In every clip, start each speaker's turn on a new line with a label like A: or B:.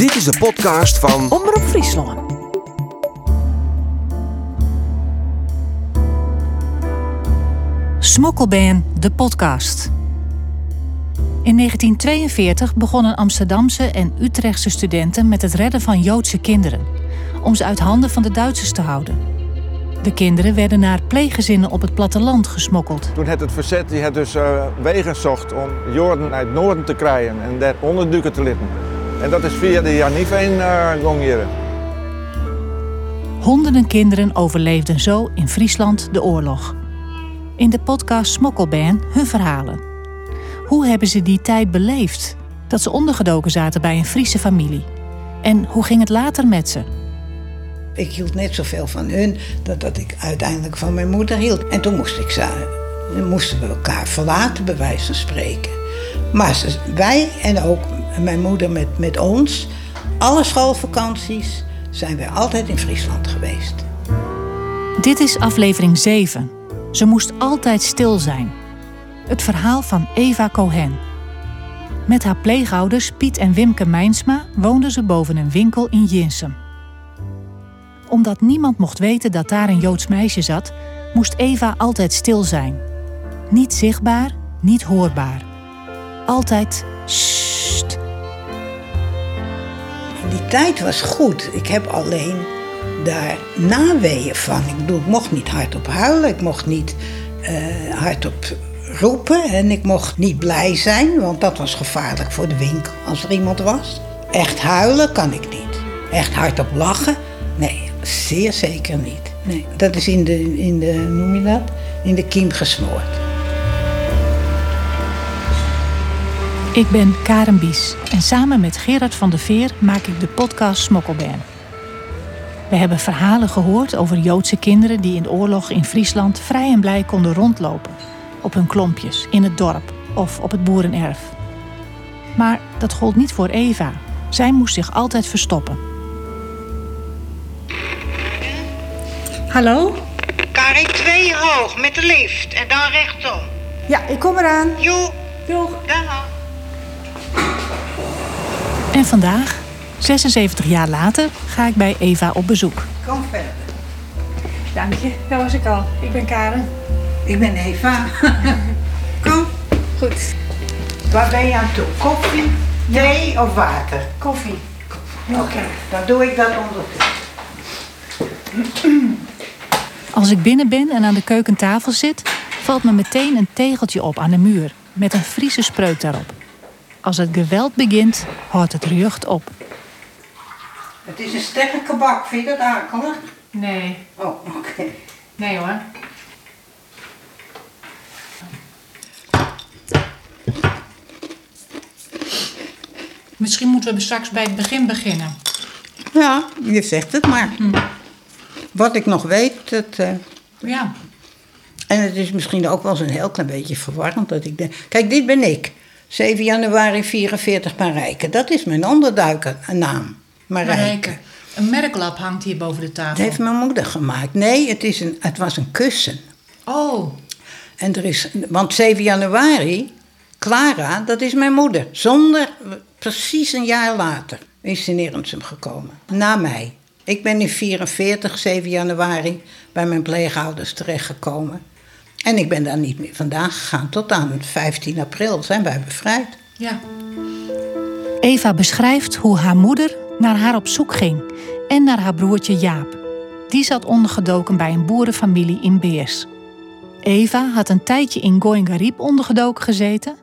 A: Dit is de podcast van
B: Omroep Friesland. Smokkelband, de podcast. In 1942 begonnen Amsterdamse en Utrechtse studenten met het redden van Joodse kinderen, om ze uit handen van de Duitsers te houden. De kinderen werden naar pleeggezinnen op het platteland gesmokkeld.
C: Toen het het verzet die het dus uh, wegen zocht om Joden uit het noorden te krijgen en daar onderduiken te litten. En dat is via de Janiveen uh, gongeren.
B: Honderden kinderen overleefden zo in Friesland de oorlog. In de podcast Smokkelband hun verhalen. Hoe hebben ze die tijd beleefd? Dat ze ondergedoken zaten bij een Friese familie. En hoe ging het later met ze?
D: Ik hield net zoveel van hun dat, dat ik uiteindelijk van mijn moeder hield. En toen moest ik ze, moesten we elkaar verlaten, bij wijze van spreken. Maar ze, wij en ook mijn moeder met, met ons, alle schoolvakanties zijn we altijd in Friesland geweest.
B: Dit is aflevering 7. Ze moest altijd stil zijn. Het verhaal van Eva Cohen. Met haar pleegouders Piet en Wimke Mijnsma woonde ze boven een winkel in Jinsum. Omdat niemand mocht weten dat daar een Joods meisje zat, moest Eva altijd stil zijn. Niet zichtbaar, niet hoorbaar. Altijd.
D: Tijd was goed. Ik heb alleen daar naweeën van. Ik bedoel, ik mocht niet hardop huilen, ik mocht niet uh, hardop roepen en ik mocht niet blij zijn, want dat was gevaarlijk voor de winkel als er iemand was. Echt huilen kan ik niet. Echt hardop lachen, nee, zeer zeker niet. Nee, dat is in de, in de, noem je dat, in de kiem gesmoord.
B: Ik ben Karen Bies en samen met Gerard van der Veer maak ik de podcast Smokkelband. We hebben verhalen gehoord over Joodse kinderen die in de oorlog in Friesland vrij en blij konden rondlopen. Op hun klompjes, in het dorp of op het boerenerf. Maar dat gold niet voor Eva. Zij moest zich altijd verstoppen.
E: Hallo?
F: Karin 2 hoog met de lift en dan rechtsom.
E: Ja, ik kom eraan.
F: Joe,
E: Doeg.
F: dag.
B: En vandaag, 76 jaar later, ga ik bij Eva op bezoek.
D: Kom verder.
E: Dank je, daar was ik al. Ik ben Karen.
D: Ik ben Eva. Kom.
E: Goed.
D: Waar ben je aan toe? Koffie, thee of water?
E: Koffie.
D: Oké, dan doe ik dat ondertussen.
B: Als ik binnen ben en aan de keukentafel zit, valt me meteen een tegeltje op aan de muur met een Friese spreuk daarop. Als het geweld begint, houdt het rucht op.
D: Het is een sterke bak, vind je dat akelig?
E: Nee,
D: Oh, oké.
E: nee hoor. Misschien moeten we straks bij het begin beginnen.
D: Ja, je zegt het maar. Wat ik nog weet, dat, eh,
E: Ja,
D: en het is misschien ook wel eens een heel klein beetje verwarrend dat ik denk... Kijk, dit ben ik. 7 januari 44 Marijke. Dat is mijn onderduikernaam. Marijke.
E: Marijke. Een merklap hangt hier boven de
D: Dat
E: tafel.
D: heeft mijn moeder gemaakt. Nee, het, is een, het was een kussen.
E: Oh,
D: En er is, want 7 januari, Clara, dat is mijn moeder. Zonder, precies een jaar later, is ze in Ernsum gekomen. Na mij. Ik ben in 44, 7 januari, bij mijn pleegouders terechtgekomen. En ik ben daar niet meer vandaan gegaan. Tot aan 15 april zijn wij bevrijd.
E: ja.
B: Eva beschrijft hoe haar moeder naar haar op zoek ging en naar haar broertje Jaap. Die zat ondergedoken bij een boerenfamilie in Beers. Eva had een tijdje in Goingarib ondergedoken gezeten,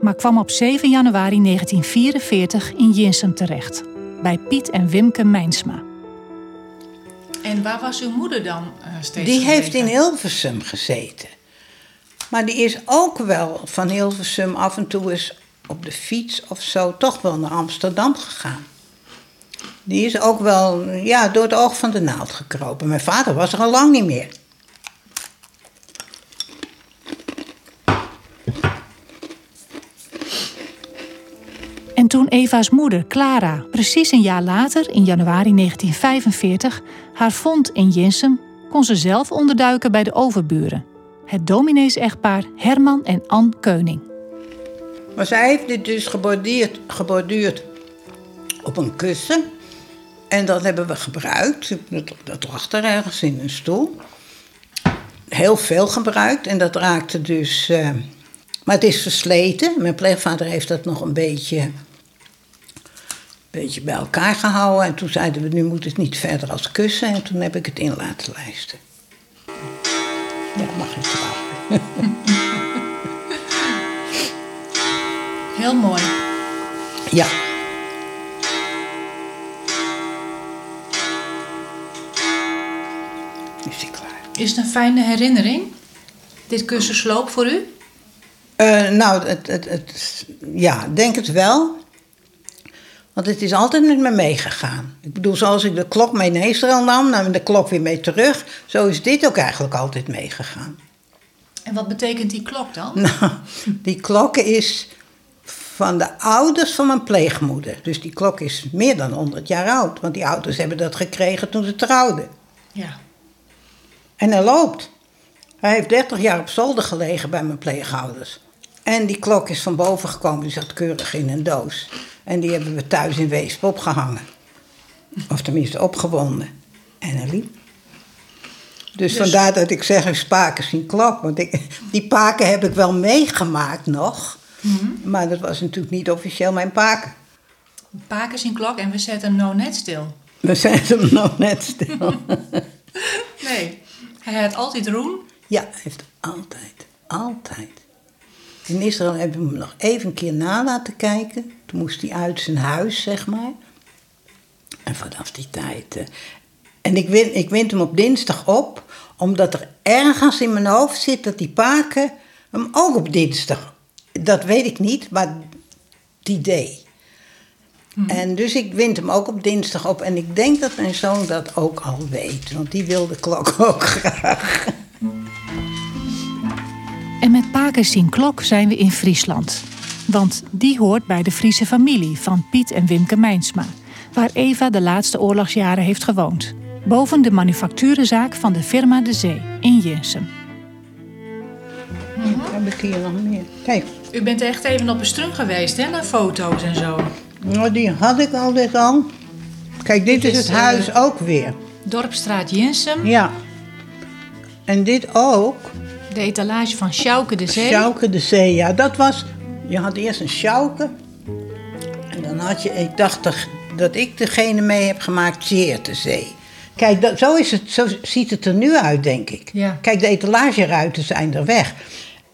B: maar kwam op 7 januari 1944 in Jinsum terecht, bij Piet en Wimke Mijnsma.
E: En waar was uw moeder dan eh, steeds
D: Die heeft in Hilversum gezeten. Maar die is ook wel van Hilversum af en toe eens op de fiets of zo toch wel naar Amsterdam gegaan. Die is ook wel ja, door het oog van de naald gekropen. Mijn vader was er al lang niet meer.
B: Toen Eva's moeder, Clara, precies een jaar later, in januari 1945, haar vond in Jinsum, kon ze zelf onderduiken bij de overburen. Het dominees-echtpaar Herman en Ann Keuning.
D: Maar zij heeft dit dus geborduurd, geborduurd op een kussen. En dat hebben we gebruikt. Dat, lag er ergens in een stoel. Heel veel gebruikt en dat raakte dus. eh, maar het is versleten. Mijn pleegvader heeft dat nog een beetje, beetje bij elkaar gehouden. En toen zeiden we: nu moet het niet verder als kussen. En toen heb ik het in laten lijsten. Ja, mag ik trouwen.
E: Heel mooi.
D: Ja. Is die klaar?
E: Is het een fijne herinnering? Dit kussensloop voor u?
D: Eh, nou, het, het, het, ja, denk het wel. Want het is altijd met me meegegaan. Ik bedoel, zoals ik de klok mee naar Israël nam, nam ik de klok weer mee terug. Zo is dit ook eigenlijk altijd meegegaan.
E: En wat betekent die klok dan?
D: Nou, die klok is van de ouders van mijn pleegmoeder. Dus die klok is meer dan 100 jaar oud. Want die ouders hebben dat gekregen toen ze trouwden.
E: Ja.
D: En hij loopt. Hij heeft 30 jaar op zolder gelegen bij mijn pleegouders. En die klok is van boven gekomen, die zat keurig in een doos. En die hebben we thuis in Weesp opgehangen. Of tenminste opgewonden. En hij liep. Dus, vandaar dat ik zeg, een spaken zien klok. Want ik, die paken heb ik wel meegemaakt nog. Maar dat was natuurlijk niet officieel mijn paken.
E: Paken zien klok en we zetten hem nou net stil.
D: We zetten hem nog net stil.
E: Nee. Hij had altijd roem.
D: Ja, hij heeft altijd, altijd. In Israël hebben we hem nog even een keer na laten kijken. Toen moest hij uit zijn huis, zeg maar. En vanaf die tijd. eh, en ik wind, ik wind hem op dinsdag op, omdat er ergens in mijn hoofd zit dat die paken hem ook op dinsdag. Dat weet ik niet, maar die deed. En dus ik wind hem ook op dinsdag op. En ik denk dat mijn zoon dat ook al weet, want die wil de klok ook graag.
B: En met Paken zien klok zijn we in Friesland. Want die hoort bij de Friese familie van Piet en Wimke Mijnsma, waar Eva de laatste oorlogsjaren heeft gewoond. Boven de manufacturenzaak van de firma De Zee in Jinsum.
D: Heb ik hier nog meer? Kijk,
E: U bent echt even op een strung geweest, hè, naar foto's en zo.
D: nou, die had ik altijd al. Kijk, dit
E: Dit
D: is
E: is,
D: het
E: eh,
D: huis ook weer.
E: Dorpstraat Jinsum,
D: Ja. En dit ook.
E: de etalage van Sjouke de Zee.
D: Sjouke de Zee, ja. Dat was... Je had eerst een sjouke. En dan had je... Ik dacht dat, dat ik degene mee heb gemaakt, Zeer de Zee. Kijk, dat, zo, is het, zo ziet het er nu uit, denk ik.
E: Ja.
D: Kijk, de etalageruiten zijn er weg.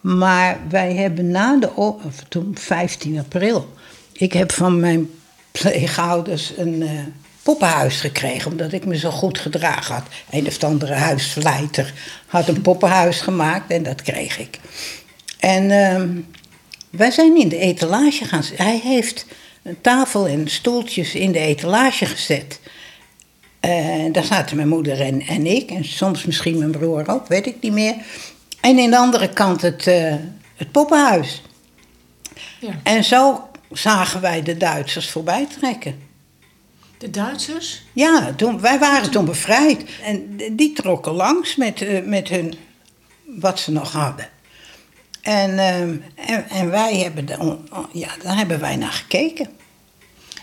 D: Maar wij hebben na de... Of toen, 15 april... Ik heb van mijn pleegouders een eh, poppenhuis gekregen... omdat ik me zo goed gedragen had. Een of andere huisverleiter had een poppenhuis gemaakt en dat kreeg ik. En ehm, wij zijn in de etalage gaan zitten. Hij heeft een tafel en stoeltjes in de etalage gezet. En daar zaten mijn moeder en, en ik, en soms misschien mijn broer ook, weet ik niet meer. En in de andere kant het, eh, het poppenhuis.
E: Ja.
D: En zo zagen wij de Duitsers voorbij trekken.
E: De Duitsers?
D: Ja, toen, wij waren toen bevrijd. En die trokken langs met, eh, met hun, wat ze nog hadden. En, ehm, en, en wij hebben, de, ja, daar hebben wij naar gekeken.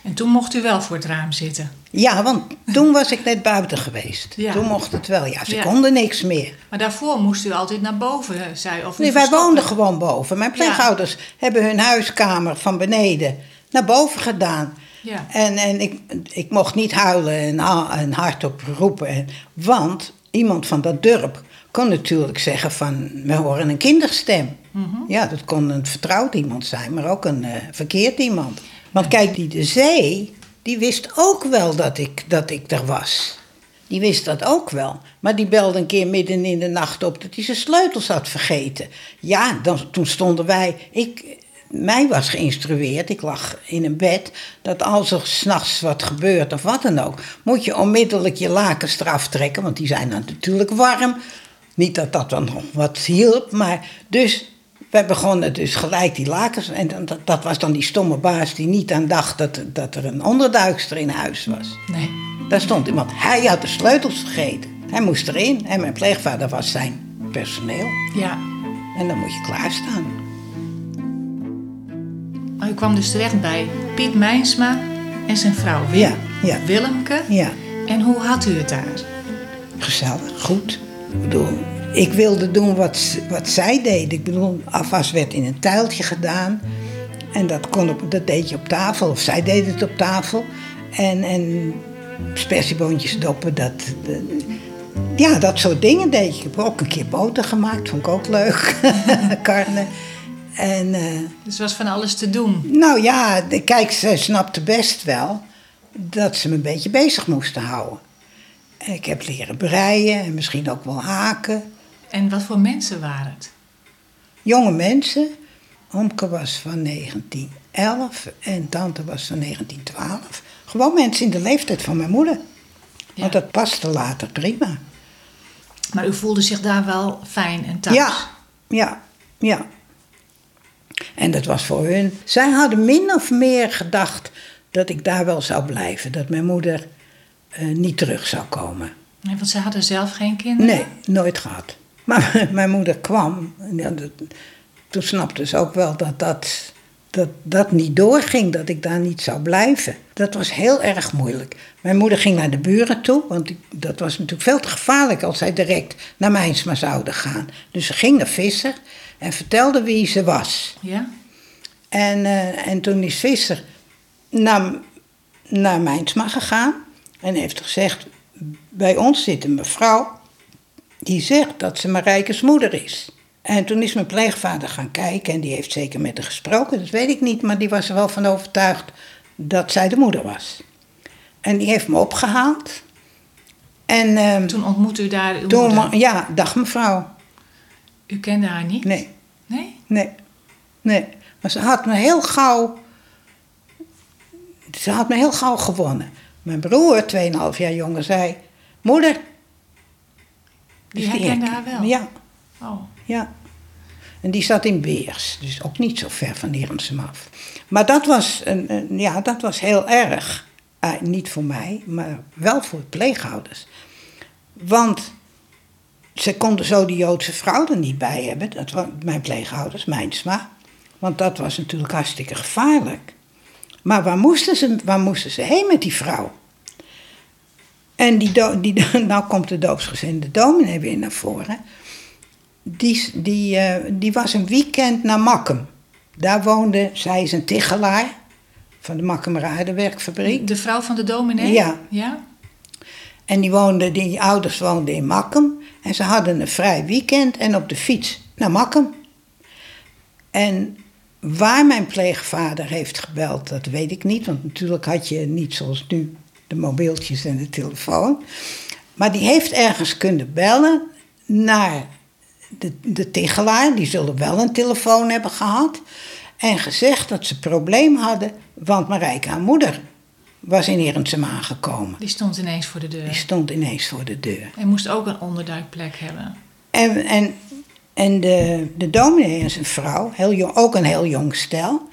E: En toen mocht u wel voor het raam zitten.
D: Ja, want toen was ik net buiten geweest.
E: Ja.
D: Toen mocht het wel. Ja, ze
E: Ja.
D: konden niks meer.
E: Maar daarvoor moest u altijd naar boven, zei of
D: Nee, wij woonden gewoon boven. Mijn pleegouders hebben hun huiskamer van beneden naar boven gedaan.
E: Ja.
D: En, en ik, ik mocht niet huilen en, en hardop roepen. En, want iemand van dat dorp kon natuurlijk zeggen van... we horen een kinderstem.
E: Mhm.
D: Ja, dat kon een vertrouwd iemand zijn, maar ook een eh, verkeerd iemand. Want kijk, die de zee, die wist ook wel dat ik, dat ik er was. Die wist dat ook wel. Maar die belde een keer midden in de nacht op dat hij zijn sleutels had vergeten. Ja, dan, toen stonden wij. Ik, mij was geïnstrueerd, ik lag in een bed, dat als er s'nachts wat gebeurt of wat dan ook, moet je onmiddellijk je lakens eraf trekken, want die zijn dan natuurlijk warm. Niet dat dat dan nog wat hielp, maar dus wij begonnen dus gelijk die lakens. En dat, dat was dan die stomme baas die niet aan dacht dat, dat er een onderduikster in huis was.
E: Nee.
D: Daar stond iemand. Hij had de sleutels vergeten. Hij moest erin. En mijn pleegvader was zijn personeel.
E: Ja.
D: En dan moet je klaarstaan.
E: U kwam dus terecht bij Piet Mijnsma En zijn vrouw Wim,
D: Ja, ja.
E: Willemke.
D: Ja,
E: En hoe had u het daar?
D: gezellig, goed. Ik bedoel, ik wilde doen wat, wat zij deed. Ik bedoel, afwas werd in een tuiltje gedaan. En dat, kon op, dat deed je op tafel, of zij deed het op tafel. En, en spersieboontjes doppen, dat, de- ja, dat soort dingen deed je. Ik heb ook een keer boter gemaakt, vond ik ook leuk. Karne. En... eh,
E: Dus was van alles te doen.
D: nou ja, de- kijk, ze snapte best wel dat ze me een beetje bezig moesten houden. En Ik heb leren breien en misschien ook wel haken.
E: En wat voor mensen waren het?
D: Jonge mensen. Omke was van 1911 en tante was van 1912. Gewoon mensen in de leeftijd van mijn moeder. Want dat paste later prima.
E: Maar u voelde zich daar wel fijn en thuis?
D: Ja, ja, ja. En dat was voor hun. Zij hadden min of meer gedacht dat ik daar wel zou blijven. Dat mijn moeder eh, niet terug zou komen.
E: Nee, want ze hadden zelf geen kinderen?
D: Nee, nooit gehad. Maar mijn moeder kwam. En ja, dat- toen snapte ze ook wel dat dat, dat dat niet doorging, dat ik daar niet zou blijven. Dat was heel erg moeilijk. Mijn moeder ging naar de buren toe, want dat was natuurlijk veel te gevaarlijk als zij direct naar Mijnsma zouden gaan. Dus ze ging naar Visser en vertelde wie ze was.
E: Ja?
D: En, eh, en toen is Visser naar, naar Mijnsma gegaan en heeft gezegd: Bij ons zit een mevrouw die zegt dat ze Marijkes moeder is. En toen is mijn pleegvader gaan kijken en die heeft zeker met haar gesproken, dat weet ik niet, maar die was er wel van overtuigd dat zij de moeder was. En die heeft me opgehaald. En ehm,
E: Toen ontmoette u daar uw
D: toen,
E: moeder.
D: ja, dag mevrouw.
E: U kende haar niet?
D: Nee,
E: Nee?
D: Nee, nee. Maar ze had me heel gauw. Ze had me heel gauw gewonnen. Mijn broer, 2,5 jaar jonger, zei: Moeder.
E: Die
D: is
E: herkende haar wel?
D: Ja,
E: Oh.
D: ja. En die zat in Beers, dus ook niet zo ver van Hirensum af. Maar dat was, een, een- ja, dat was heel erg. Eh, niet voor mij, maar wel voor de pleegouders. Want ze konden zo die Joodse vrouw er niet bij hebben. Dat was mijn pleegouders, mijn sma. Want dat was natuurlijk hartstikke gevaarlijk. Maar waar moesten ze, waar moesten ze heen met die vrouw? En die, do- die, nou komt de doopsgezinde dominee weer naar voren. Die, die, eh, die was een weekend naar Makkum. Daar woonde, zij is een tichelaar van de Makkumer Aardewerkfabriek.
E: De vrouw van de dominee?
D: Ja.
E: Ja?
D: En die, woonde, die ouders woonden in Makkum. En ze hadden een vrij weekend en op de fiets naar Makkum. En waar mijn pleegvader heeft gebeld, dat weet ik niet. Want natuurlijk had je niet zoals nu de mobieltjes en de telefoon. Maar die heeft ergens kunnen bellen naar de, de Tigelaar. Die zullen wel een telefoon hebben gehad. En gezegd dat ze een probleem hadden, want Marijke, haar moeder, was in Erensum aangekomen.
E: Die stond ineens voor de deur.
D: Die stond ineens voor de deur.
E: En moest ook een onderduikplek hebben.
D: En, en, en de, de dominee en zijn vrouw, heel jong, ook een heel jong stel,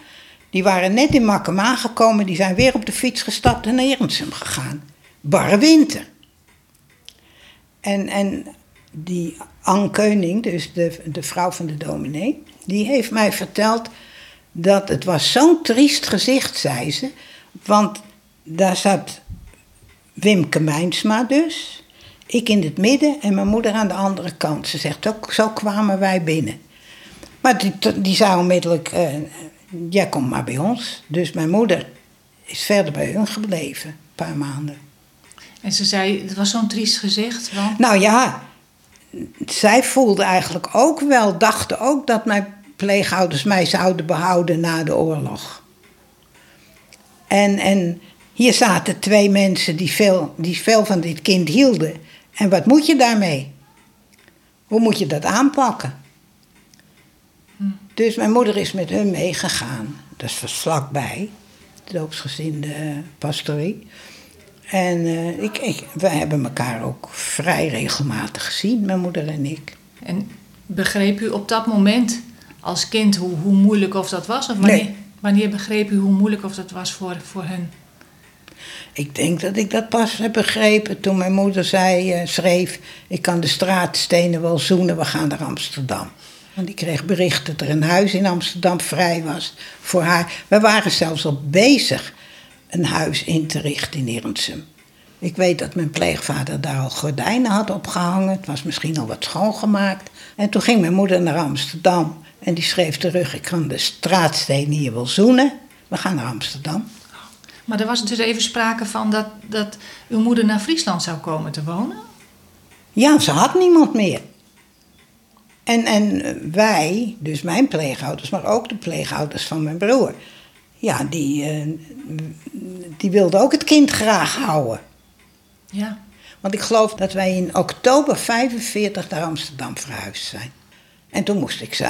D: die waren net in Makkum aangekomen. Die zijn weer op de fiets gestapt en naar gegaan. Barre winter. En, en die Anne Keuning, dus de, de vrouw van de dominee, die heeft mij verteld dat het was zo'n triest gezicht, zei ze. Want daar zat Wimke Mijnsma dus. Ik in het midden en mijn moeder aan de andere kant. Ze zegt, ook zo kwamen wij binnen. Maar die, die onmiddellijk, eh, jij komt maar bij ons. Dus mijn moeder is verder bij hun gebleven, een paar maanden.
E: En ze zei, het was zo'n triest gezicht. Want
D: Nou ja, zij voelde eigenlijk ook wel, dachten ook dat mijn pleegouders mij zouden behouden na de oorlog. En, en hier zaten twee mensen die veel, die veel van dit kind hielden. En wat moet je daarmee? Hoe moet je dat aanpakken? Dus mijn moeder is met hun meegegaan. Dat was vlakbij, de doopsgezinde eh, pastorie. En eh, ik, ik, we hebben elkaar ook vrij regelmatig gezien, mijn moeder en ik.
E: En begreep u op dat moment als kind hoe, hoe moeilijk of dat was? Of wanneer,
D: Nee.
E: wanneer begreep u hoe moeilijk of dat was voor, voor hen?
D: Ik denk dat ik dat pas heb begrepen toen mijn moeder zei, eh, schreef... ik kan de straatstenen wel zoenen, we gaan naar Amsterdam. Want ik kreeg bericht dat er een huis in Amsterdam vrij was voor haar. We waren zelfs al bezig een huis in te richten in Erensum. Ik weet dat mijn pleegvader daar al gordijnen had opgehangen. Het was misschien al wat schoongemaakt. En toen ging mijn moeder naar Amsterdam. En die schreef terug, ik kan de straatsteen hier wel zoenen. We gaan naar Amsterdam.
E: Maar er was dus even sprake van dat, dat uw moeder naar Friesland zou komen te wonen?
D: Ja, ze had niemand meer. En, en wij, dus mijn pleegouders, maar ook de pleegouders van mijn broer... ja, die, eh, die wilden ook het kind graag houden.
E: Ja.
D: Want ik geloof dat wij in oktober 45 naar Amsterdam verhuisd zijn. En toen moest ik,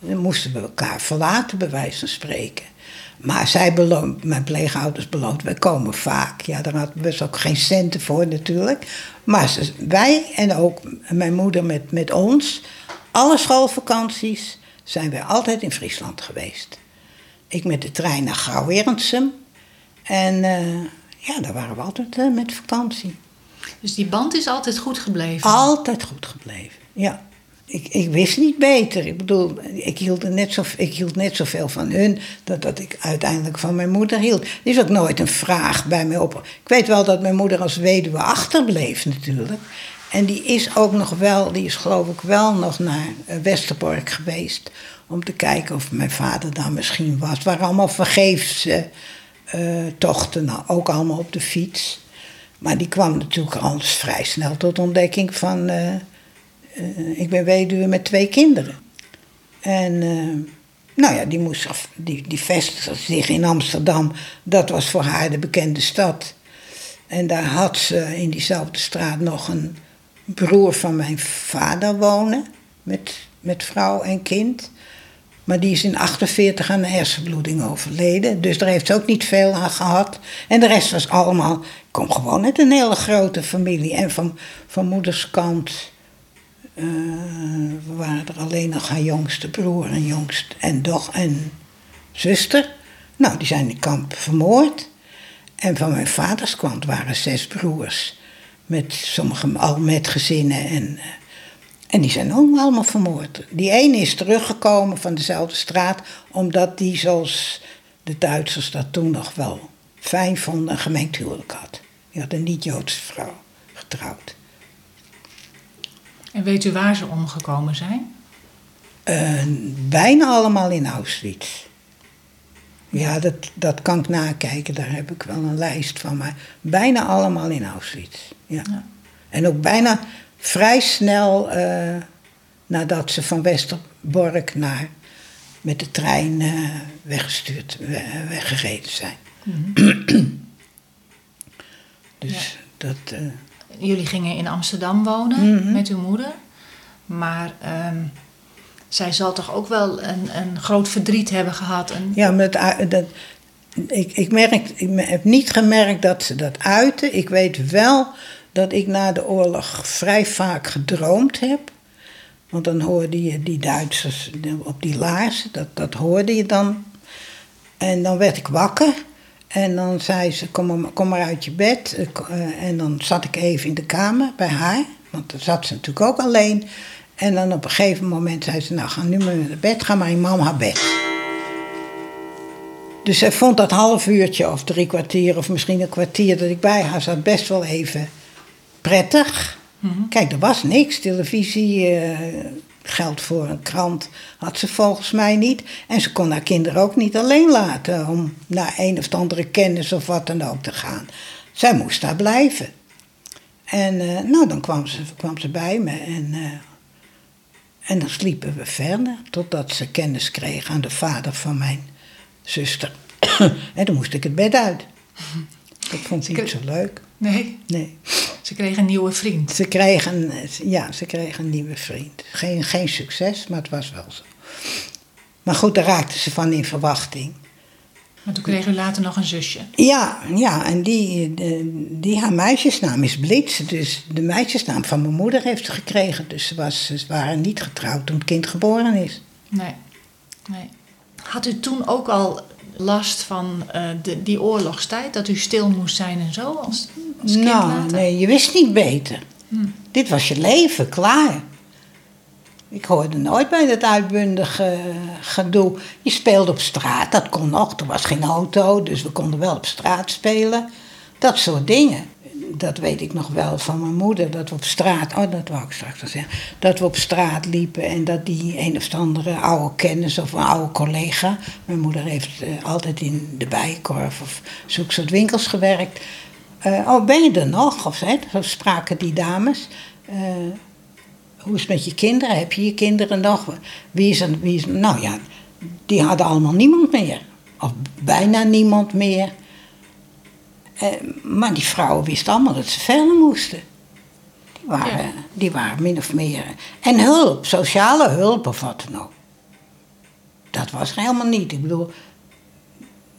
D: moesten we elkaar verlaten, bij wijze van spreken. Maar zij beloofd, mijn pleegouders beloofd, wij komen vaak. Ja, daar hadden we dus ook geen centen voor natuurlijk. Maar ze- wij en ook mijn moeder met, met ons, alle schoolvakanties, zijn wij altijd in Friesland geweest. Ik met de trein naar Gouw-Erensum. En eh, ja, daar waren we altijd eh, met vakantie.
E: Dus die band is altijd goed gebleven?
D: Altijd goed gebleven, ja. Ik, ik wist niet beter. Ik bedoel, ik hield, er net zo, ik hield net zoveel van hun dat, dat ik uiteindelijk van mijn moeder hield. Er is ook nooit een vraag bij mij op. Ik weet wel dat mijn moeder als weduwe achterbleef natuurlijk. En die is ook nog wel, die is geloof ik wel nog naar eh, Westerbork geweest. Om te kijken of mijn vader daar misschien was. Waren allemaal vergeefse eh, tochten, nou, ook allemaal op de fiets. Maar die kwam natuurlijk al vrij snel tot ontdekking van... eh, ik ben weduwe met twee kinderen. En nou ja, die, moest, die, die vestigde zich in Amsterdam. Dat was voor haar de bekende stad. En daar had ze in diezelfde straat nog een broer van mijn vader wonen. Met, met vrouw en kind. Maar die is in 48 aan een hersenbloeding overleden. Dus daar heeft ze ook niet veel aan gehad. En de rest was allemaal... Ik kom gewoon uit een hele grote familie. En van, van moeders kant... eh, waren er alleen nog haar jongste broer en jongst en doch en zuster. Nou, die zijn in kamp vermoord. En van mijn vaders kant waren zes broers. Met sommigen al met gezinnen. En, eh, en die zijn ook allemaal vermoord. Die ene is teruggekomen van dezelfde straat, omdat die, zoals de Duitsers dat toen nog wel fijn vonden, een gemengd huwelijk had. Die had een niet-Joodse vrouw getrouwd.
E: En weet u waar ze omgekomen zijn?
D: Eh, bijna allemaal in Auschwitz. Ja, dat, dat kan ik nakijken, daar heb ik wel een lijst van. Maar bijna allemaal in Auschwitz. Ja.
E: Ja.
D: En ook bijna vrij snel eh, nadat ze van Westerbork naar met de trein eh, weggestuurd, we- weggereden zijn. dus dat. eh,
E: Jullie gingen in Amsterdam wonen
D: Mhm.
E: met uw moeder. Maar ehm, zij zal toch ook wel een, een groot verdriet hebben gehad.
D: Ja, maar dat, ik, ik, merk, ik heb niet gemerkt dat ze dat uiten. Ik weet wel dat ik na de oorlog vrij vaak gedroomd heb. Want dan hoorde je die Duitsers op die laarzen, dat, dat hoorde je dan. En dan werd ik wakker. En dan zei ze, kom maar, kom maar uit je bed. Eh, En dan zat ik even in de kamer bij haar. Want dan zat ze natuurlijk ook alleen. En dan op een gegeven moment zei ze, nou ga nu maar naar bed. Ga maar in mama haar bed. Dus zij vond dat half uurtje of drie kwartier of misschien een kwartier dat ik bij haar zat best wel even prettig. Kijk, er was niks. Televisie, eh, geld voor een krant had ze volgens mij niet. En ze kon haar kinderen ook niet alleen laten om naar een of andere kennis of wat dan ook te gaan. Zij moest daar blijven. En eh, nou, dan kwam ze, kwam ze bij me en, eh, en dan sliepen we verder totdat ze kennis kreeg aan de vader van mijn zuster. en dan moest ik het bed uit. Dat vond ze niet zo leuk.
E: Nee,
D: Nee.
E: ze kreeg een nieuwe vriend.
D: Ze kregen, ja, ze kregen een nieuwe vriend. Geen, geen succes, maar het was wel zo. Maar goed, daar raakte ze van in verwachting.
E: Maar toen kreeg u later nog een zusje.
D: Ja, ja en die, de, die haar meisjesnaam is Blitz. Dus de meisjesnaam van mijn moeder heeft ze gekregen. Dus ze, was, ze waren niet getrouwd toen het kind geboren is.
E: Nee. nee. Had u toen ook al last van eh, de, die oorlogstijd? Dat u stil moest zijn en zo als, als kind
D: nou,
E: later?
D: nee, je wist niet beter. Dit was je leven, klaar. Ik hoorde nooit bij dat uitbundige gedoe. Je speelde op straat, dat kon nog. Er was geen auto, dus we konden wel op straat spelen. Dat soort dingen. Dat weet ik nog wel van mijn moeder, dat we op straat, oh dat wou ik straks al zeggen, dat we op straat liepen en dat die een of andere oude kennis of een oude collega, mijn moeder heeft eh, altijd in de bijenkorf of zulke soort winkels gewerkt. Eh, oh, ben je er nog? Of zo spraken die dames. Eh, hoe is het met je kinderen? Heb je je kinderen nog? Wie is er? Wie is er? Nou ja, die hadden allemaal niemand meer. Of bijna niemand meer. Eh, maar die vrouwen wisten allemaal dat ze verder moesten. Die waren,
E: Ja.
D: die waren min of meer. En hulp, sociale hulp of wat dan ook. Dat was er helemaal niet. Ik bedoel,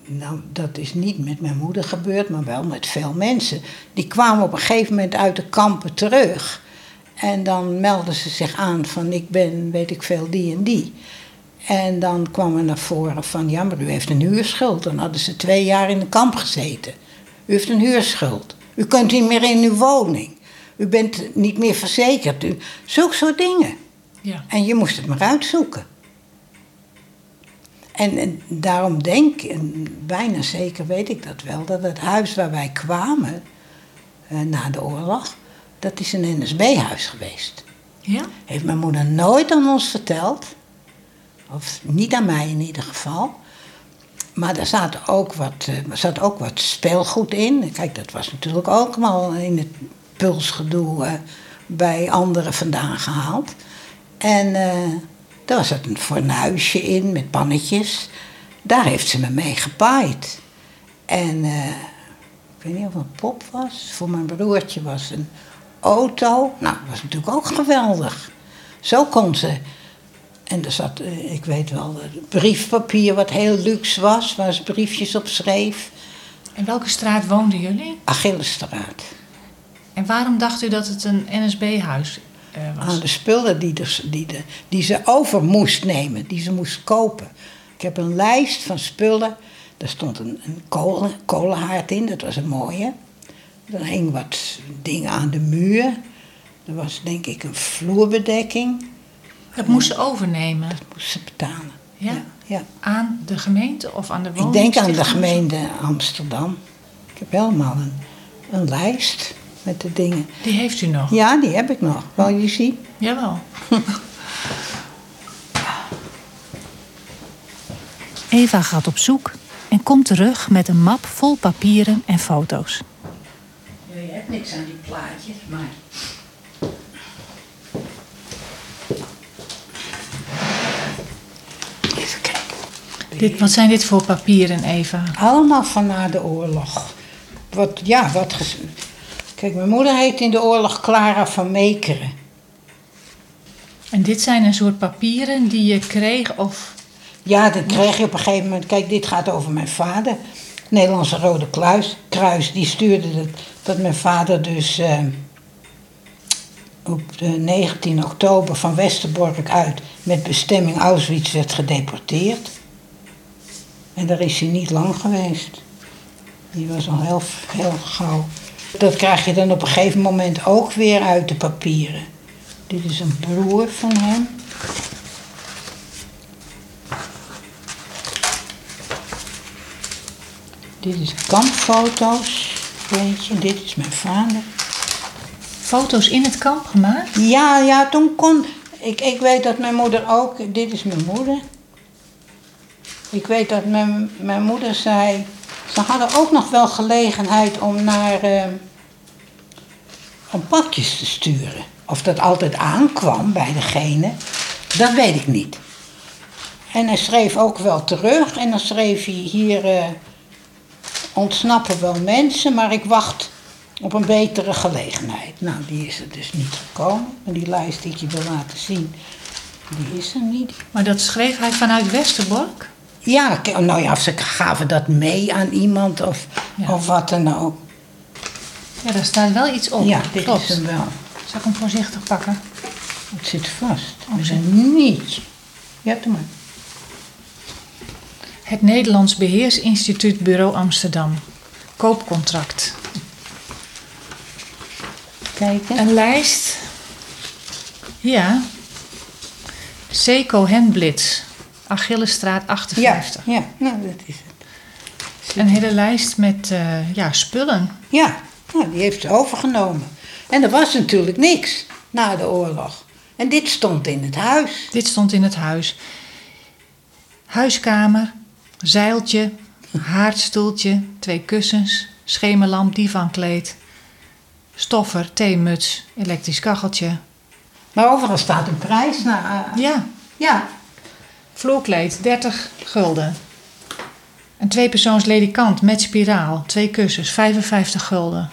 D: nou, dat is niet met mijn moeder gebeurd, maar wel met veel mensen. Die kwamen op een gegeven moment uit de kampen terug. En dan melden ze zich aan van ik ben, weet ik veel, die en die. En dan kwam er naar voren van ja, maar u heeft een huurschuld. Dan hadden ze twee jaar in de kamp gezeten. U heeft een huurschuld. U kunt niet meer in uw woning. U bent niet meer verzekerd. U, zulke soort dingen.
E: Ja.
D: En je moest het maar uitzoeken. En, en daarom denk ik, en bijna zeker weet ik dat wel, dat het huis waar wij kwamen eh, na de oorlog, dat is een NSB-huis geweest.
E: Ja?
D: Heeft mijn moeder nooit aan ons verteld. Of niet aan mij in ieder geval. Maar er zat ook wat, eh, zat ook wat speelgoed in. Kijk, dat was natuurlijk ook allemaal in het pulsgedoe eh, bij anderen vandaan gehaald. En eh daar was een fornuisje in met pannetjes. Daar heeft ze me mee gepaaid. En ik weet niet of het een pop was. Voor mijn broertje was een auto. Nou, dat was natuurlijk ook geweldig. Zo kon ze. En er zat, eh, ik weet wel, eh, briefpapier wat heel luxe was, waar ze briefjes op schreef.
E: In welke straat woonden jullie?
D: Achillesstraat.
E: En waarom dacht u dat het een NSB-huis eh, was?
D: Aan de spullen die, de, die, de, die ze over moest nemen, die ze moest kopen. Ik heb een lijst van spullen. Daar stond een, een kolen, kolenhaard in, dat was een mooie. Er hing wat dingen aan de muur. Er was denk ik een vloerbedekking.
E: Dat moest ze overnemen.
D: Dat moest ze betalen.
E: Ja?
D: ja.
E: Aan de gemeente of aan de
D: Ik
E: woning?
D: denk aan de gemeente Amsterdam. Ik heb helemaal een, een lijst met de dingen.
E: Die heeft u nog?
D: Ja, die heb ik nog. Wel je zien?
E: Jawel.
B: Eva gaat op zoek en komt terug met een map vol papieren en foto's.
D: Niks aan die plaatjes, maar... Even kijken.
E: Dit, wat zijn dit voor papieren, Eva?
D: Allemaal van na de oorlog. Wat, ja, wat... ges- Kijk, mijn moeder heet in de oorlog Clara van Meekeren.
E: En dit zijn een soort papieren die je kreeg of...
D: Ja, dan kreeg je op een gegeven moment... Kijk, dit gaat over mijn vader. Nederlandse Rode Kruis, Kruis die stuurde dat, dat mijn vader dus... eh, op de 19 oktober van Westerbork uit... met bestemming Auschwitz werd gedeporteerd. En daar is hij niet lang geweest. Die was al heel, heel gauw. Dat krijg je dan op een gegeven moment ook weer uit de papieren. Dit is een broer van hem. Dit is kampfoto's. Dit is mijn vader.
E: Foto's in het kamp gemaakt?
D: Ja, ja, toen kon. Ik, ik weet dat mijn moeder ook. Dit is mijn moeder. Ik weet dat mijn, mijn moeder zei. Ze hadden ook nog wel gelegenheid om naar. eh, om pakjes te sturen. Of dat altijd aankwam bij degene, dat weet ik niet. En hij schreef ook wel terug. En dan schreef hij hier. eh, ontsnappen wel mensen, maar ik wacht op een betere gelegenheid. Nou, die is er dus niet gekomen. En die lijst die ik je wil laten zien, die is er niet.
E: Maar dat schreef hij vanuit Westerbork?
D: Ja, nou ja, of ze gaven dat mee aan iemand of,
E: Ja.
D: of wat dan ook.
E: Ja, daar staat wel iets op.
D: ja, dit
E: Klopt.
D: is hem wel.
E: Zal ik hem voorzichtig pakken?
D: Het zit vast.
E: Oh,
D: zijn niets. Ja, doe maar.
E: Het Nederlands Beheersinstituut Bureau Amsterdam. Koopcontract.
D: Kijken.
E: Een lijst. Ja.
B: C. Cohen-Blitz, Achillesstraat 58.
D: Ja, ja, nou dat is het.
B: Een hele lijst met eh, ja, spullen.
D: Ja, nou, die heeft ze overgenomen. En er was natuurlijk niks na de oorlog. En dit stond in het huis.
B: Dit stond in het huis. Huiskamer, zeiltje, haardstoeltje, twee kussens, schemerlamp, divankleed, stoffer, theemuts, elektrisch kacheltje.
D: Maar overal staat een prijs. Nou,
B: Ja,
D: ja,
B: vloerkleed, 30 gulden. Een tweepersoons ledikant met spiraal, twee kussens, 55 gulden.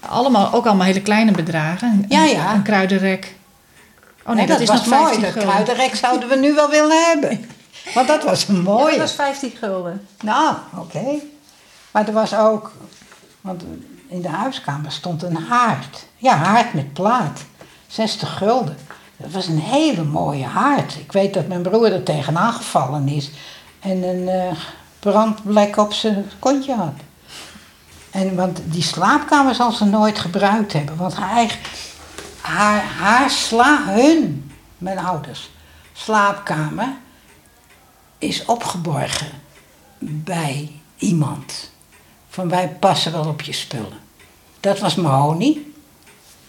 B: Allemaal, ook allemaal hele kleine bedragen.
D: Ja,
B: Een-
D: ja.
B: Een kruidenrek. Oh nee, dat, is
D: was
B: nog
D: mooi.
B: 15
D: Dat
B: gulden.
D: kruidenrek zouden we nu wel willen hebben. Want dat was een
B: Ja,
D: mooie.
B: dat was 15 gulden.
D: Nou, oké. Maar er was ook, want in de huiskamer stond een haard. Ja, haard met plaat. 60 gulden. Dat was een hele mooie haard. Ik weet dat mijn broer er tegenaan gevallen is en een eh brandvlek op zijn kontje had. En want die slaapkamer zal ze nooit gebruikt hebben. Want haar, eigen, haar, haar sla, hun, mijn ouders, slaapkamer is opgeborgen bij iemand. Van wij passen wel op je spullen. Dat was Mahoney.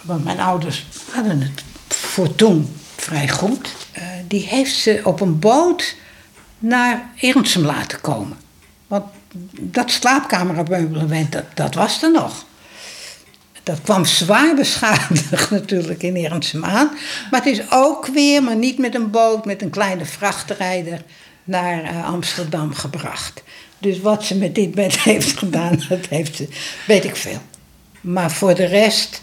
D: Want mijn ouders hadden het voor toen vrij goed. Eh, die heeft ze op een boot naar Ernsum laten komen. Want dat slaapkamermeublement, dat, dat was er nog. Dat kwam zwaar beschadigd natuurlijk in Ernsum aan. Maar het is ook weer, maar niet met een boot, met een kleine vrachtrijder naar eh, Amsterdam gebracht. Dus wat ze met dit bed heeft gedaan, dat heeft ze, weet ik veel. Maar voor de rest,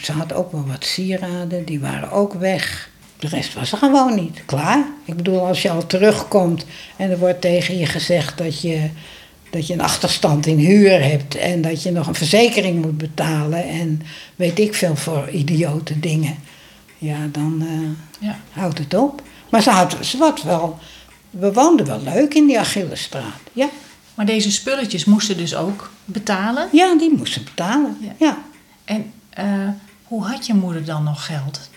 D: ze had ook wel wat sieraden, die waren ook weg. De rest was er gewoon niet. Klaar. Ik bedoel, als je al terugkomt en er wordt tegen je gezegd dat je, dat je een achterstand in huur hebt en dat je nog een verzekering moet betalen en weet ik veel voor idiote dingen. Ja, dan eh,
B: Ja.
D: houdt het op. Maar ze had, ze had wel, we woonden wel leuk in die Achillesstraat. Ja,
B: Maar deze spulletjes moesten dus ook betalen.
D: ja die moesten betalen.
B: Ja.
D: ja.
B: En eh, hoe had je moeder dan nog geld?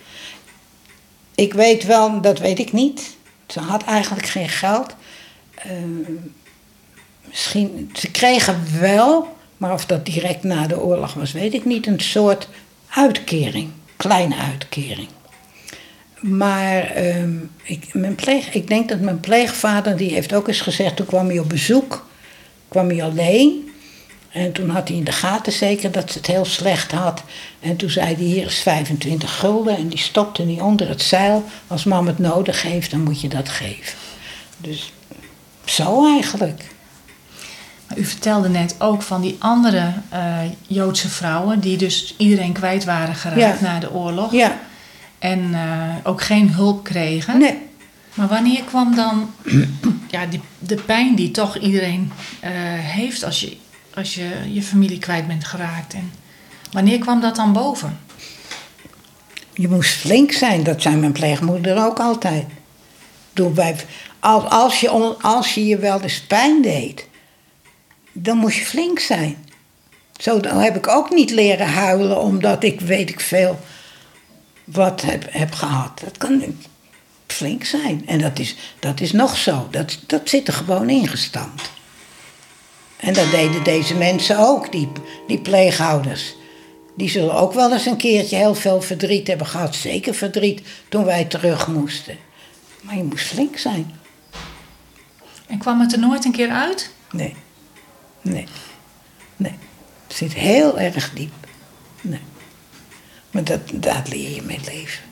D: Ik weet wel, dat weet ik niet. Ze had eigenlijk geen geld. Eh, misschien, ze kregen wel, maar of dat direct na de oorlog was, weet ik niet. Een soort uitkering, kleine uitkering. Maar ehm, ik, mijn pleeg, ik denk dat mijn pleegvader, die heeft ook eens gezegd, toen kwam hij op bezoek, kwam hij alleen. En toen had hij in de gaten zeker dat ze het heel slecht had. En toen zei hij, hier is 25 gulden. En die stopte hij onder het zeil. Als mam het nodig heeft, dan moet je dat geven. Dus zo eigenlijk.
B: Maar u vertelde net ook van die andere eh, Joodse vrouwen... die dus iedereen kwijt waren geraakt
D: Ja.
B: na de oorlog.
D: Ja,
B: En eh, ook geen hulp kregen.
D: nee.
B: Maar wanneer kwam dan ja, die, de pijn die toch iedereen eh, heeft... Als je, als je je familie kwijt bent geraakt? En wanneer kwam dat dan boven?
D: Je moest flink zijn, dat zei mijn pleegmoeder ook altijd. Wij, als, als, je, als je je wel eens pijn deed, dan moest je flink zijn. Zo dan heb ik ook niet leren huilen omdat ik weet ik veel wat heb, heb gehad. Dat kan flink zijn. En dat is, dat is nog zo. Dat, dat zit er gewoon ingestampt. En dat deden deze mensen ook, die, die pleegouders. Die zullen ook wel eens een keertje heel veel verdriet hebben gehad. Zeker verdriet toen wij terug moesten. Maar je moest flink zijn.
B: En kwam het er nooit een keer uit?
D: Nee. Nee. Nee. Het zit heel erg diep. Nee. Maar dat, dat leer je met leven.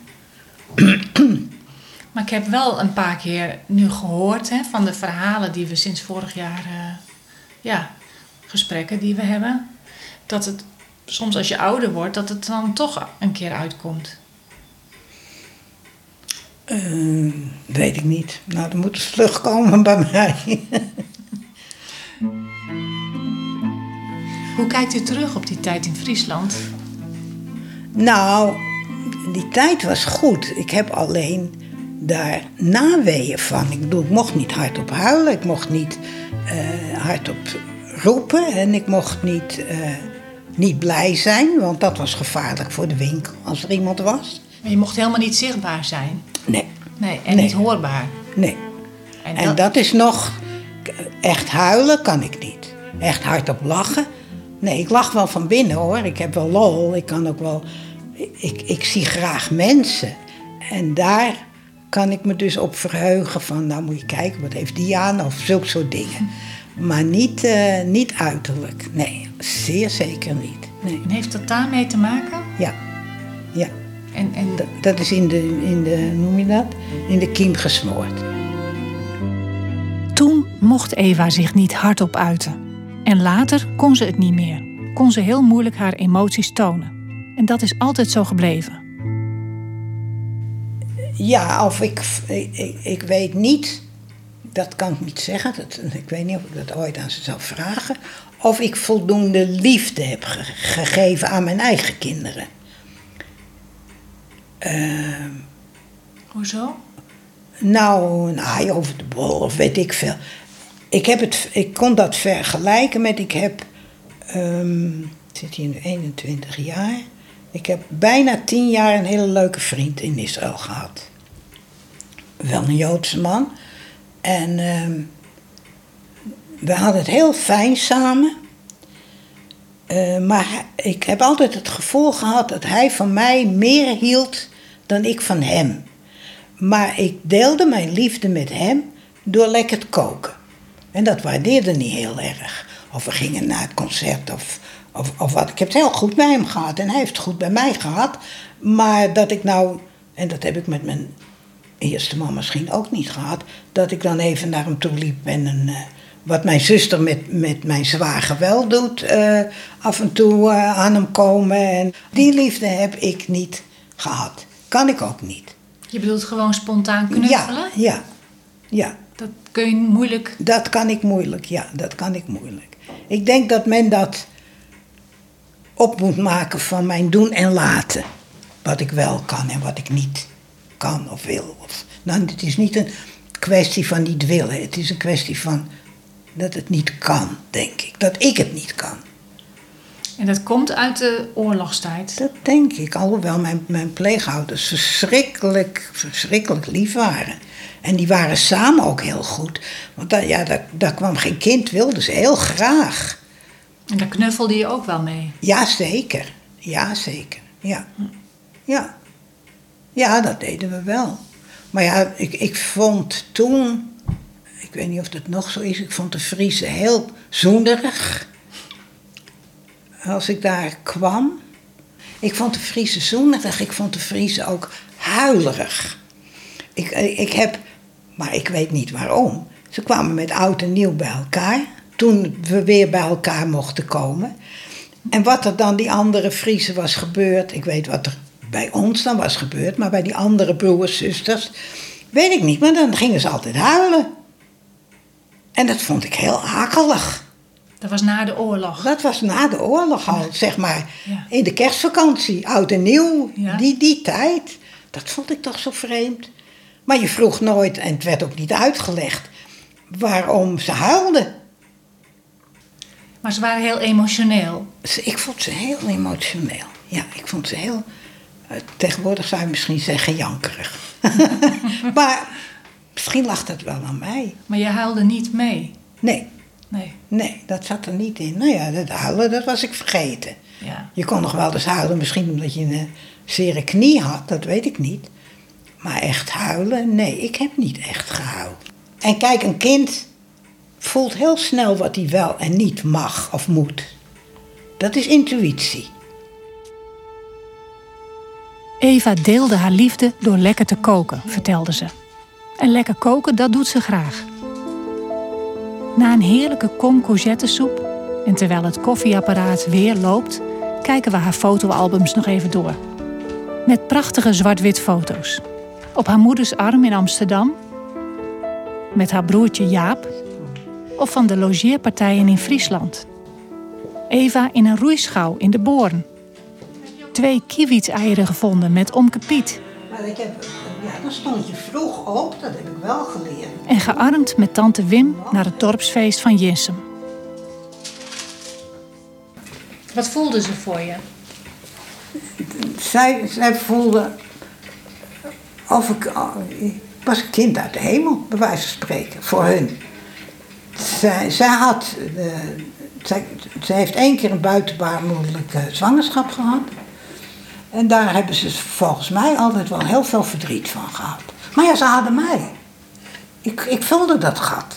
B: Maar ik heb wel een paar keer nu gehoord hè, van de verhalen die we sinds vorig jaar, eh, ja, gesprekken die we hebben. Dat het soms als je ouder wordt, dat het dan toch een keer uitkomt.
D: Eh, weet ik niet. Nou, dan moet het vlug komen bij mij.
B: Hoe kijkt u terug op die tijd in Friesland?
D: Nou, die tijd was goed. Ik heb alleen daar naweeën van. Ik bedoel, ik mocht niet hardop huilen. Ik mocht niet eh, hardop roepen. En ik mocht niet, eh, niet blij zijn. Want dat was gevaarlijk voor de winkel als er iemand was.
B: Maar je mocht helemaal niet zichtbaar zijn.
D: Nee,
E: Nee, en
D: Nee.
E: niet hoorbaar.
D: Nee.
E: En,
D: En dat is nog... Echt huilen kan ik niet. Echt hardop lachen. Nee, ik lach wel van binnen hoor. Ik heb wel lol. Ik kan ook wel... Ik, ik zie graag mensen. En daar kan ik me dus op verheugen van... Nou moet je kijken, wat heeft die aan? Of zulke soort dingen. Maar niet, eh, niet uiterlijk. Nee, zeer zeker niet. Nee.
E: En heeft dat daarmee te maken?
D: Ja. Ja.
E: En, en
D: Dat, dat is in de, in de, hoe noem je dat? In de kiem gesmoord.
B: Toen mocht Eva zich niet hardop uiten. En later kon ze het niet meer. Kon ze heel moeilijk haar emoties tonen. En dat is altijd zo gebleven.
D: Ja, of ik, ik, ik, weet niet, dat kan ik niet zeggen, dat, ik weet niet of ik dat ooit aan ze zou vragen, of ik voldoende liefde heb ge- gegeven aan mijn eigen kinderen. Ehm,
E: hoezo?
D: nou, een aai over de bol of weet ik veel. Ik, heb het, ik kon dat vergelijken met, ik heb, ehm, zit hier nu 21 jaar, ik heb bijna 10 jaar een hele leuke vriend in Israël gehad. Wel een Joodse man. En ehm, we hadden het heel fijn samen. Eh, maar ik heb altijd het gevoel gehad dat hij van mij meer hield dan ik van hem. Maar ik deelde mijn liefde met hem door lekker te koken. En dat waardeerde niet heel erg. Of we gingen naar het concert of, of, of wat. Ik heb het heel goed bij hem gehad en hij heeft het goed bij mij gehad. Maar dat ik nou, en dat heb ik met mijn eerste man misschien ook niet gehad, dat ik dan even naar hem toe liep en een, eh, wat mijn zuster met, met mijn zwager wel doet, eh, af en toe eh, aan hem komen. En die liefde heb ik niet gehad. Kan ik ook niet.
E: Je bedoelt gewoon spontaan knuffelen?
D: Ja, ja, ja.
E: Kun je moeilijk...
D: Dat kan ik moeilijk, ja, dat kan ik moeilijk. Ik denk dat men dat op moet maken van mijn doen en laten. Wat ik wel kan en wat ik niet kan of wil. Nou, het is niet een kwestie van niet willen. Het is een kwestie van dat het niet kan, denk ik. Dat ik het niet kan.
E: En dat komt uit de oorlogstijd.
D: Dat denk ik, alhoewel mijn, mijn pleegouders verschrikkelijk, verschrikkelijk lief waren. En die waren samen ook heel goed. Want daar, ja, daar, daar kwam geen kind, wilden ze heel graag.
E: En daar knuffelde je ook wel mee.
D: Ja, zeker. Ja, zeker. Ja. Ja. Ja, dat deden we wel. Maar ja, ik, ik vond toen... Ik weet niet of dat nog zo is. Ik vond de Friese heel zoenerig. Als ik daar kwam. Ik vond de Friese zoenerig. Ik vond de Friese ook huilerig. Ik, ik heb... Maar ik weet niet waarom. Ze kwamen met oud en nieuw bij elkaar. Toen we weer bij elkaar mochten komen. En wat er dan die andere Friese was gebeurd, ik weet wat er bij ons dan was gebeurd, maar bij die andere broers, zusters, weet ik niet. Maar dan gingen ze altijd huilen. En dat vond ik heel akelig.
E: Dat was na de oorlog.
D: Dat was na de oorlog al, zeg maar.
E: Ja.
D: In de kerstvakantie, oud en nieuw,
E: Ja.
D: die, die tijd. Dat vond ik toch zo vreemd. Maar je vroeg nooit, en het werd ook niet uitgelegd, waarom ze huilden.
E: Maar ze waren heel emotioneel.
D: Ik vond ze heel emotioneel. Ja, ik vond ze heel. eh, Tegenwoordig zou je misschien zeggen jankerig. maar misschien lag dat wel aan mij.
E: Maar je huilde niet mee.
D: Nee,
E: Nee.
D: nee, dat zat er niet in. Nou ja, dat huilen, dat was ik vergeten.
E: Ja.
D: Je kon nog wel eens huilen, misschien omdat je een zere knie had, dat weet ik niet. Maar echt huilen, nee, ik heb niet echt gehuild. En kijk, een kind voelt heel snel wat hij wel en niet mag of moet. Dat is intuïtie.
B: Eva deelde haar liefde door lekker te koken, vertelde ze. En lekker koken, dat doet ze graag. Na een heerlijke kom courgettesoep en terwijl het koffieapparaat weer loopt, kijken we haar fotoalbums nog even door. Met prachtige zwart-wit foto's. Op haar moeders arm in Amsterdam, met haar broertje Jaap of van de logeerpartijen in Friesland. Eva in een roeischouw in de Boorn twee kiewitseieren gevonden met Omke Piet.
D: Maar ik heb, ja, dan stond je vroeg op, dat heb ik wel geleerd.
B: En gearmd met tante Wim naar het dorpsfeest van Jinsum.
E: Wat voelde ze voor je?
D: Zij, zij voelde of ik, was een kind uit de hemel, bij wijze van spreken, voor hun. Zij, zij had, uh, zij, zij heeft één keer een buitenbaarmoedelijke zwangerschap gehad. En daar hebben ze volgens mij altijd wel heel veel verdriet van gehad. Maar ja, ze hadden mij. Ik, ik vulde dat gat.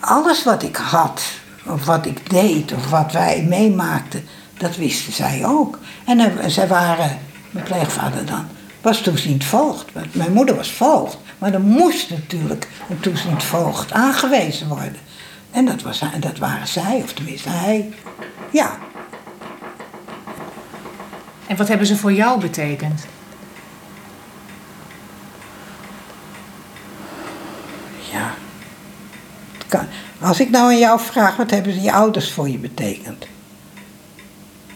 D: Alles wat ik had, of wat ik deed, of wat wij meemaakten, dat wisten zij ook. En uh, zij waren, mijn pleegvader dan, was toeziend voogd. Mijn moeder was voogd. Maar er moest natuurlijk een toeziend voogd aangewezen worden. En dat, was, dat waren zij, of tenminste hij. Ja.
E: En wat hebben ze voor jou betekend?
D: Ja. Als ik nou aan jou vraag, wat hebben je ouders voor je betekend?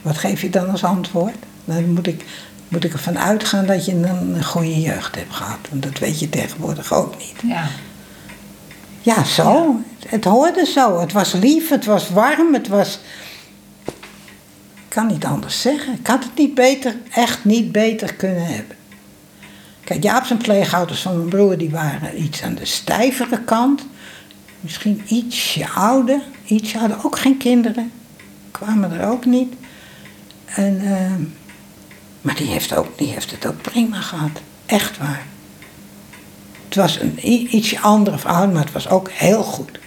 D: Wat geef je dan als antwoord? Dan moet ik moet ik ervan uitgaan dat je een, goede jeugd hebt gehad. Want dat weet je tegenwoordig ook niet.
E: Ja.
D: Ja, zo. Het hoorde zo. Het was lief, het was warm, het was. Kan niet anders zeggen. Ik had het niet beter, echt niet beter kunnen hebben. Kijk, Jaap zijn pleegouders van mijn broer die waren iets aan de stijvere kant. Misschien ietsje ouder. Ietsje hadden ook geen kinderen. Kwamen er ook niet. En. Uh, maar die heeft, ook, die heeft het ook prima gehad. Echt waar. Het was een ietsje andere verhaal, maar het was ook heel goed.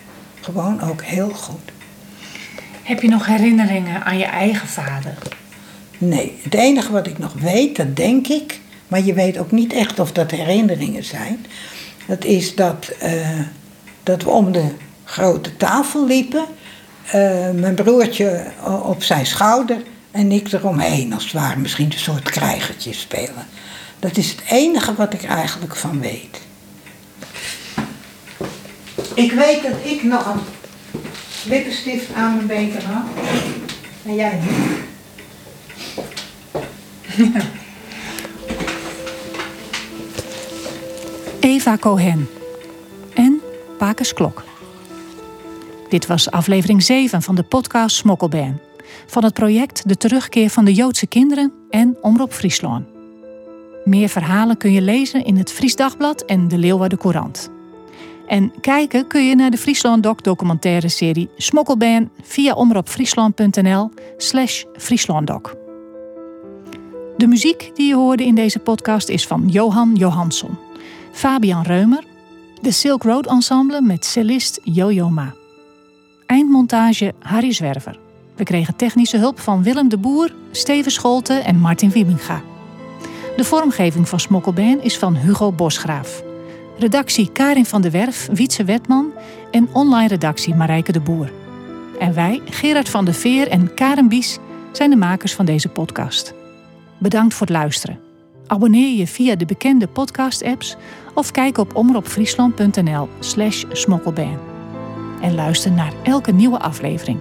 D: Gewoon ook heel goed.
E: Heb je nog herinneringen aan je eigen vader?
D: Nee, het enige wat ik nog weet, dat denk ik, maar je weet ook niet echt of dat herinneringen zijn. Dat is dat, eh, dat we om de grote tafel liepen. Uh, mijn broertje op zijn schouder en ik eromheen, als het ware. Misschien een soort krijgertje spelen. Dat is het enige wat ik eigenlijk van weet. Ik weet dat ik nog een lippenstift aan mijn beker had. En jij niet.
B: Eva Cohen en Pakers Klok. Dit was aflevering 7 van de podcast Smokkelband van het project De Terugkeer van de Joodse Kinderen en Omroep Friesland. Meer verhalen kun je lezen in het Fries Dagblad en de Leeuwarden Courant. En kijken kun je naar de Friesland Doc documentaire serie Smokkelban via omroepfriesland.nl slash frieslanddoc. De muziek die je hoorde in deze podcast is van Johan Johansson, Fabian Reumer, de Silk Road Ensemble met cellist Jojo Ma. Eindmontage Harry Zwerver. We kregen technische hulp van Willem de Boer, Steven Scholten en Martin Wiebinga. De vormgeving van Smokkelbeen is van Hugo Bosgraaf. Redactie Karin van der Werf, Wietse Wetman en online redactie Marijke de Boer. En wij, Gerard van der Veer en Karen Bies, zijn de makers van deze podcast. Bedankt voor het luisteren. Abonneer je via de bekende podcast-apps of kijk op omroepfriesland.nl slash smokkelbeen. En luister naar elke nieuwe aflevering.